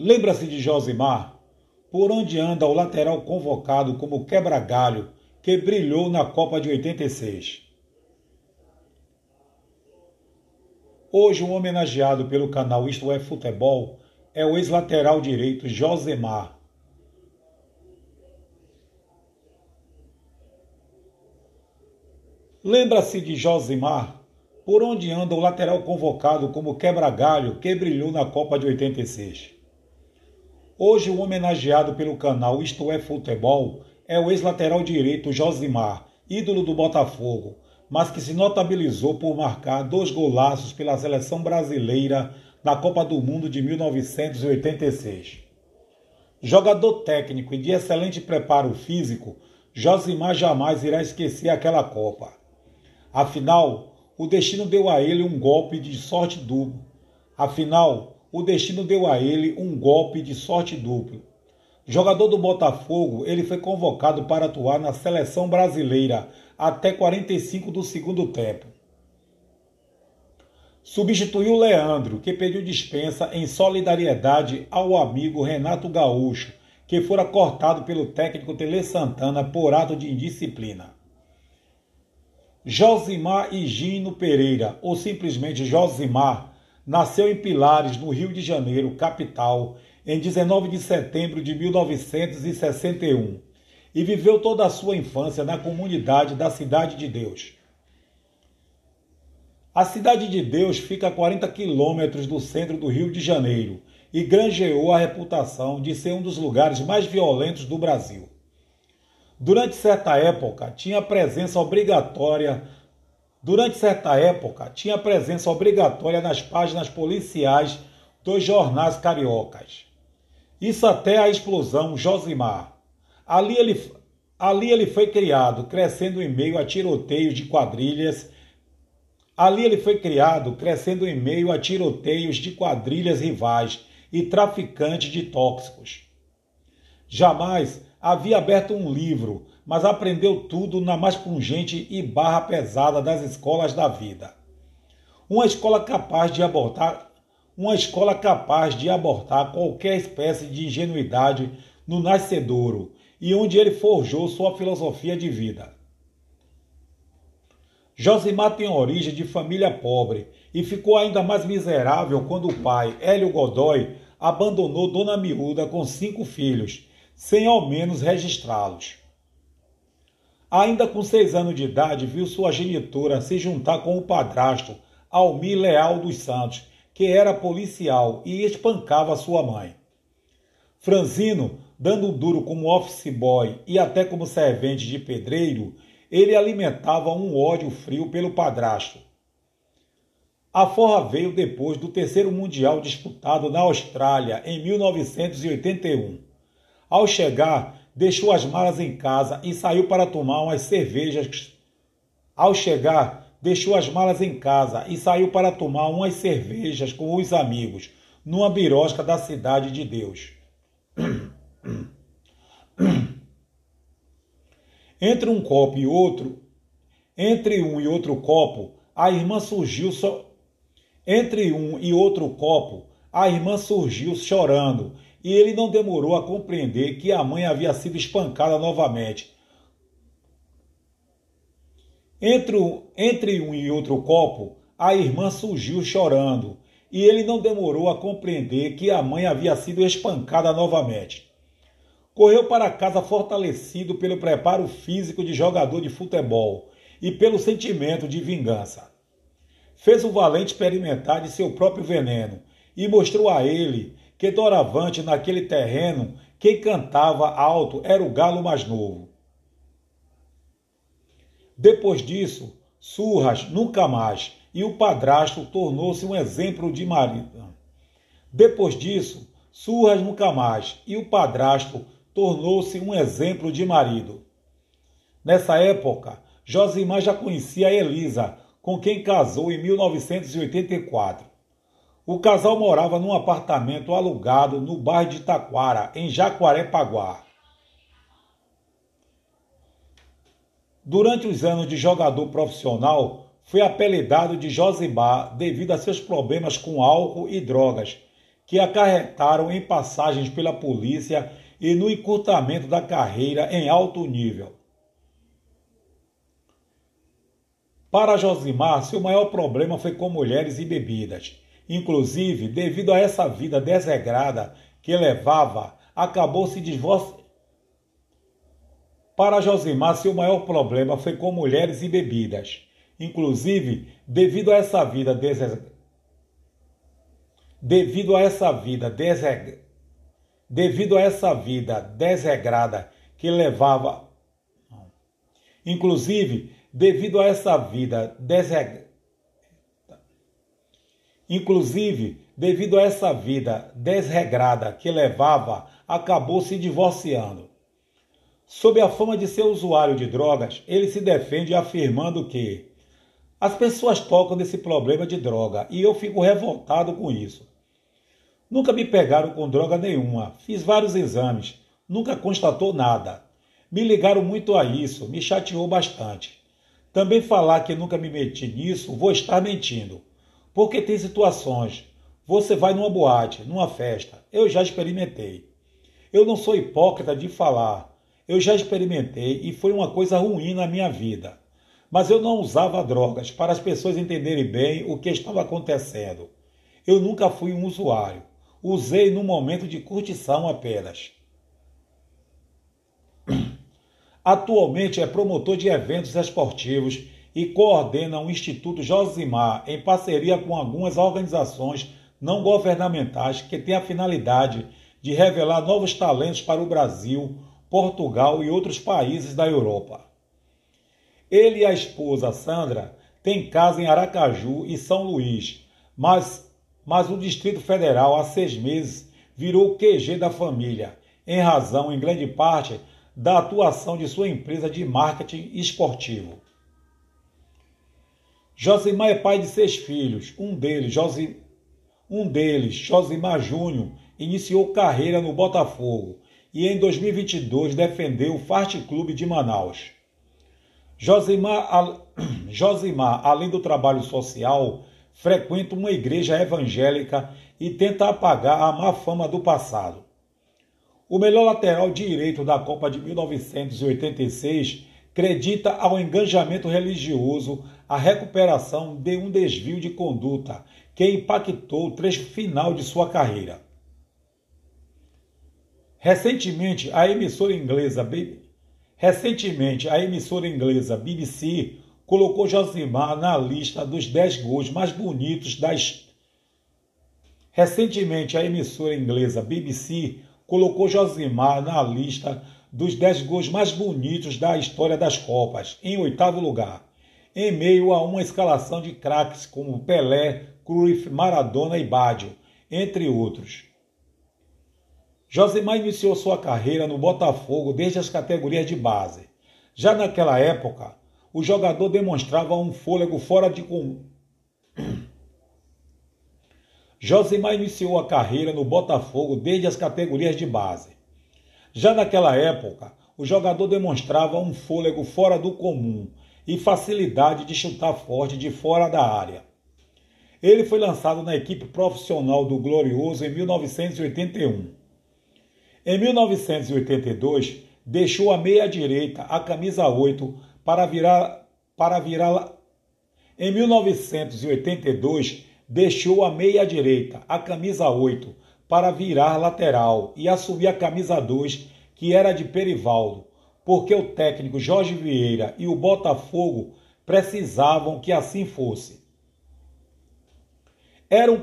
Lembra-se de Josimar? Por onde anda o lateral convocado como quebra-galho que brilhou na Copa de 86? Hoje, um homenageado pelo canal Isto é Futebol é o ex-lateral direito Josemar. Lembra-se de Josimar? Por onde anda o lateral convocado como quebra-galho que brilhou na Copa de 86? Hoje, o homenageado pelo canal Isto é Futebol é o ex-lateral direito Josimar, ídolo do Botafogo, mas que se notabilizou por marcar dois golaços pela seleção brasileira na Copa do Mundo de 1986. Jogador técnico e de excelente preparo físico, Josimar jamais irá esquecer aquela Copa. Afinal, o destino deu a ele um golpe de sorte duplo. Afinal, o destino deu a ele um golpe de sorte duplo. Jogador do Botafogo, ele foi convocado para atuar na seleção brasileira até 45 do segundo tempo. Substituiu Leandro, que pediu dispensa em solidariedade ao amigo Renato Gaúcho, que fora cortado pelo técnico Tele Santana por ato de indisciplina. Josimar Higino Pereira, ou simplesmente Josimar, nasceu em Pilares, no Rio de Janeiro, capital, em 19 de setembro de 1961 e viveu toda a sua infância na comunidade da Cidade de Deus. A Cidade de Deus fica a 40 quilômetros do centro do Rio de Janeiro e granjeou a reputação de ser um dos lugares mais violentos do Brasil. Durante certa época, tinha presença obrigatória Durante certa época, tinha presença obrigatória nas páginas policiais dos jornais cariocas. Isso até a explosão Josimar. Ali ele, ali ele foi criado, crescendo em meio a tiroteios de quadrilhas. Ali ele foi criado, crescendo em meio a tiroteios de quadrilhas rivais e traficantes de tóxicos. Jamais havia aberto um livro, mas aprendeu tudo na mais pungente e barra pesada das escolas da vida. Uma escola capaz de abortar, uma escola capaz de abortar qualquer espécie de ingenuidade no nascedouro e onde ele forjou sua filosofia de vida. Josimar tem origem de família pobre e ficou ainda mais miserável quando o pai, Hélio Godoy, abandonou Dona Miúda com cinco filhos, sem ao menos registrá-los. Ainda com seis anos de idade, viu sua genitora se juntar com o padrasto, Almir Leal dos Santos, que era policial e espancava sua mãe. Franzino dando duro como office boy e até como servente de pedreiro, ele alimentava um ódio frio pelo padrasto. A forra veio depois do terceiro Mundial disputado na Austrália em 1981. Ao chegar, deixou as malas em casa e saiu para tomar umas cervejas. Ao chegar, deixou as malas em casa e saiu para tomar umas cervejas com os amigos, numa birosca da Cidade de Deus. Entre um copo e outro, entre um e outro copo, a irmã surgiu só. Entre um e outro copo, a irmã surgiu chorando, e ele não demorou a compreender que a mãe havia sido espancada novamente. Entre, entre um e outro copo, a irmã surgiu chorando, e ele não demorou a compreender que a mãe havia sido espancada novamente. Correu para casa fortalecido pelo preparo físico de jogador de futebol e pelo sentimento de vingança. Fez o valente experimentar de seu próprio veneno e mostrou a ele que doravante naquele terreno quem cantava alto era o galo mais novo. Depois disso, surras nunca mais e o padrasto tornou-se um exemplo de marido. Depois disso, surras nunca mais e o padrasto tornou-se um exemplo de marido. Nessa época, Josimar já conhecia Elisa, com quem casou em 1984. O casal morava num apartamento alugado no bairro de Taquara, em Jaguarepaguá. Durante os anos de jogador profissional, foi apelidado de Josimar devido a seus problemas com álcool e drogas, que acarretaram em passagens pela polícia e no encurtamento da carreira em alto nível. Para Josimar, seu maior problema foi com mulheres e bebidas. Inclusive, devido a essa vida desregrada que levava, acabou se divorciando. Para Josimar, seu maior problema foi com mulheres e bebidas. Inclusive, devido a essa vida desregrada, devido a essa vida desregrada, devido a essa vida desregrada que levava, inclusive, devido a essa vida desregrada, inclusive, devido a essa vida desregrada que levava, acabou se divorciando. Sob a fama de ser usuário de drogas, ele se defende afirmando que as pessoas tocam nesse problema de droga e eu fico revoltado com isso. Nunca me pegaram com droga nenhuma, fiz vários exames, nunca constatou nada. Me ligaram muito a isso, me chateou bastante. Também falar que nunca me meti nisso, vou estar mentindo. Porque tem situações. Você vai numa boate, numa festa, eu já experimentei. Eu não sou hipócrita de falar. Eu já experimentei e foi uma coisa ruim na minha vida. Mas eu não usava drogas para as pessoas entenderem bem o que estava acontecendo. Eu nunca fui um usuário usei no momento de curtição apenas. Atualmente é promotor de eventos esportivos e coordena o Instituto Josimar em parceria com algumas organizações não governamentais que têm a finalidade de revelar novos talentos para o Brasil, Portugal e outros países da Europa. Ele e a esposa Sandra têm casa em Aracaju e São Luís, mas mas o Distrito Federal, há seis meses, virou o QG da família, em razão, em grande parte, da atuação de sua empresa de marketing esportivo. Josimar é pai de seis filhos. Um deles, Josi... um deles Josimar Júnior, iniciou carreira no Botafogo e em 2022 defendeu o Fast Clube de Manaus. Josimar, Josimar, além do trabalho social, frequenta uma igreja evangélica e tenta apagar a má fama do passado. O melhor lateral direito da Copa de 1986 acredita ao engajamento religioso a recuperação de um desvio de conduta que impactou o trecho final de sua carreira. Recentemente, a emissora inglesa Recentemente, a emissora inglesa BBC colocou Josimar na lista dos 10 gols mais bonitos das. Recentemente, a emissora inglesa BBC colocou Josimar na lista dos 10 gols mais bonitos da história das Copas, em oitavo lugar, em meio a uma escalação de craques como Pelé, Cruyff, Maradona e Baggio, entre outros. Josimar iniciou sua carreira no Botafogo desde as categorias de base. Já naquela época, o jogador demonstrava um fôlego fora de comum. Josimar iniciou a carreira no Botafogo desde as categorias de base. Já naquela época, o jogador demonstrava um fôlego fora do comum e facilidade de chutar forte de fora da área. Ele foi lançado na equipe profissional do Glorioso em 1981. Em 1982, deixou a meia-direita, a camisa 8, para virar para virar em 1982 deixou a meia direita, a camisa 8, para virar lateral e assumir a camisa 2, que era de Perivaldo, porque o técnico Jorge Vieira e o Botafogo precisavam que assim fosse. Era um,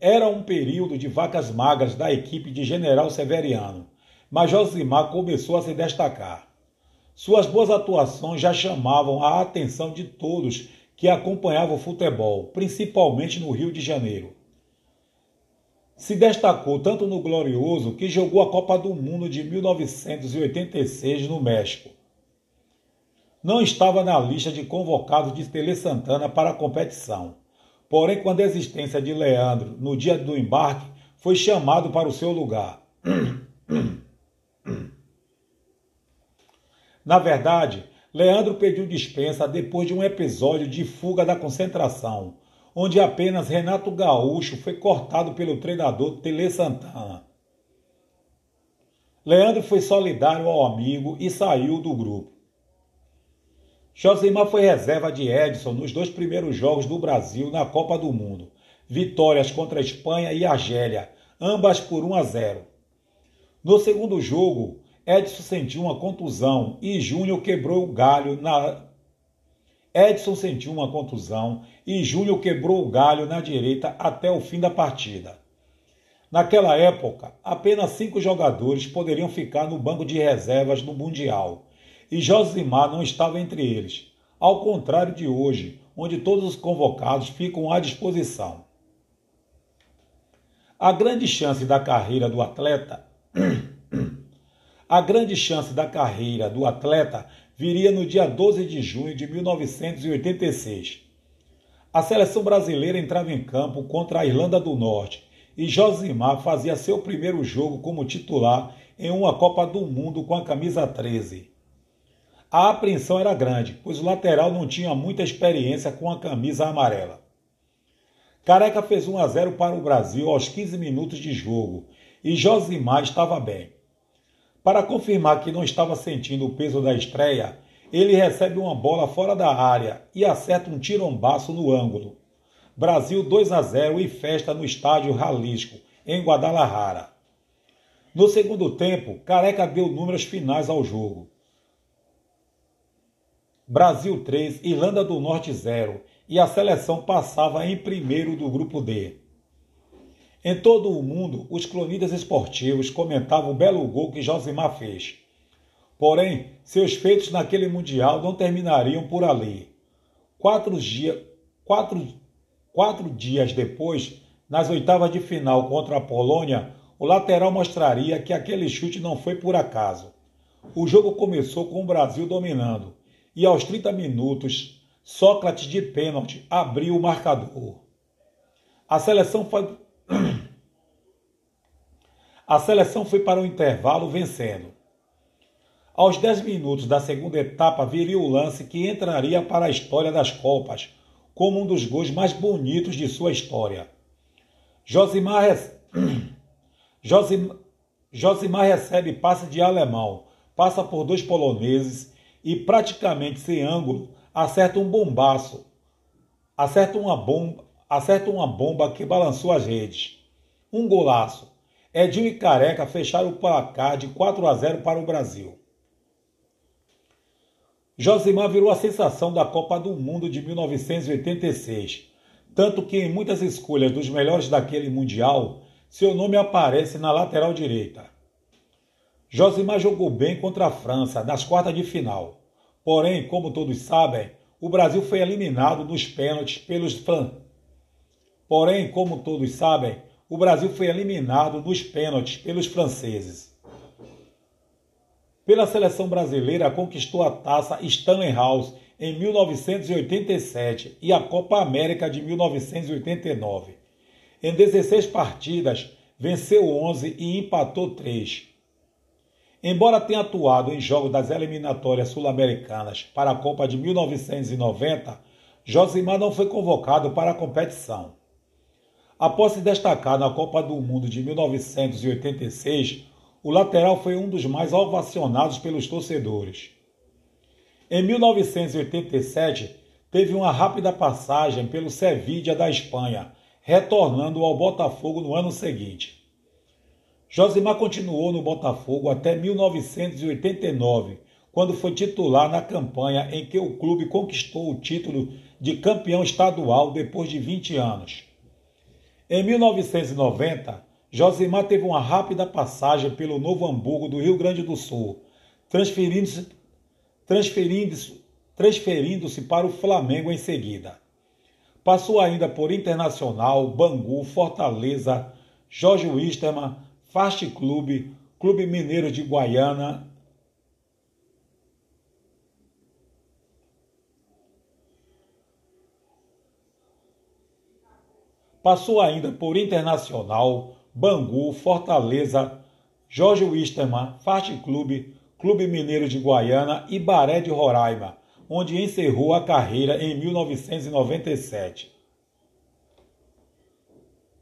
era um período de vacas magras da equipe de General Severiano, mas Josimar começou a se destacar. Suas boas atuações já chamavam a atenção de todos que acompanhavam o futebol, principalmente no Rio de Janeiro. Se destacou tanto no Glorioso que jogou a Copa do Mundo de 1986 no México. Não estava na lista de convocados de Tele Santana para a competição. Porém, com a desistência de Leandro no dia do embarque, foi chamado para o seu lugar. Na verdade, Leandro pediu dispensa depois de um episódio de fuga da concentração, onde apenas Renato Gaúcho foi cortado pelo treinador Tele Santana. Leandro foi solidário ao amigo e saiu do grupo. Josimar foi reserva de Edson nos dois primeiros jogos do Brasil na Copa do Mundo. Vitórias contra a Espanha e Argélia, ambas por 1 a 0. No segundo jogo, Edson sentiu uma contusão e Júnior quebrou o galho na Edson sentiu uma contusão e Júnior quebrou o galho na direita até o fim da partida. Naquela época, apenas cinco jogadores poderiam ficar no banco de reservas no Mundial, e Josimar não estava entre eles, ao contrário de hoje, onde todos os convocados ficam à disposição. A grande chance da carreira do atleta A grande chance da carreira do atleta viria no dia 12 de junho de 1986. A seleção brasileira entrava em campo contra a Irlanda do Norte e Josimar fazia seu primeiro jogo como titular em uma Copa do Mundo com a camisa 13. A apreensão era grande, pois o lateral não tinha muita experiência com a camisa amarela. Careca fez 1 a 0 para o Brasil aos 15 minutos de jogo e Josimar estava bem. Para confirmar que não estava sentindo o peso da estreia, ele recebe uma bola fora da área e acerta um tirombaço no ângulo. Brasil 2 a 0 e festa no estádio Jalisco, em Guadalajara. No segundo tempo, Careca deu números finais ao jogo. Brasil 3, Irlanda do Norte 0 e a seleção passava em primeiro do grupo D. Em todo o mundo, os cronistas esportivos comentavam o belo gol que Josimar fez. Porém, seus feitos naquele Mundial não terminariam por ali. Quatro, dia, quatro, quatro dias depois, nas oitavas de final contra a Polônia, o lateral mostraria que aquele chute não foi por acaso. O jogo começou com o Brasil dominando, e aos 30 minutos, Sócrates de pênalti abriu o marcador. A seleção foi a seleção foi para o intervalo vencendo. Aos 10 minutos da segunda etapa viria o lance que entraria para a história das Copas como um dos gols mais bonitos de sua história. Josimar, Josim... Josimar recebe passe de alemão, passa por dois poloneses e praticamente sem ângulo acerta um bombaço. Acerta uma bomba, acerta uma bomba que balançou as redes. Um golaço. Edinho e Careca fecharam o placar de 4 a 0 para o Brasil. Josimar virou a sensação da Copa do Mundo de 1986, tanto que em muitas escolhas dos melhores daquele Mundial, seu nome aparece na lateral direita. Josimar jogou bem contra a França nas quartas de final. Porém, como todos sabem, o Brasil foi eliminado nos pênaltis pelos Porém, como todos sabem, o Brasil foi eliminado nos pênaltis pelos franceses. Pela seleção brasileira, conquistou a taça Stanley House em 1987 e a Copa América de 1989. Em 16 partidas, venceu 11 e empatou 3. Embora tenha atuado em jogos das eliminatórias sul-americanas para a Copa de 1990, Josimar não foi convocado para a competição. Após se destacar na Copa do Mundo de 1986, o lateral foi um dos mais ovacionados pelos torcedores. Em 1987, teve uma rápida passagem pelo Sevilla da Espanha, retornando ao Botafogo no ano seguinte. Josimar continuou no Botafogo até 1989, quando foi titular na campanha em que o clube conquistou o título de campeão estadual depois de 20 anos. Em 1990, Josimar teve uma rápida passagem pelo Novo Hamburgo do Rio Grande do Sul, transferindo-se transferindo transferindo para o Flamengo em seguida. Passou ainda por Internacional, Bangu, Fortaleza, Jorge Wisterman, Fast Clube, Clube Mineiro de Guaiana, Passou ainda por Internacional, Bangu, Fortaleza, Jorge Wisterman, Fast Clube, Clube Mineiro de Guaiana e Baré de Roraima, onde encerrou a carreira em 1997.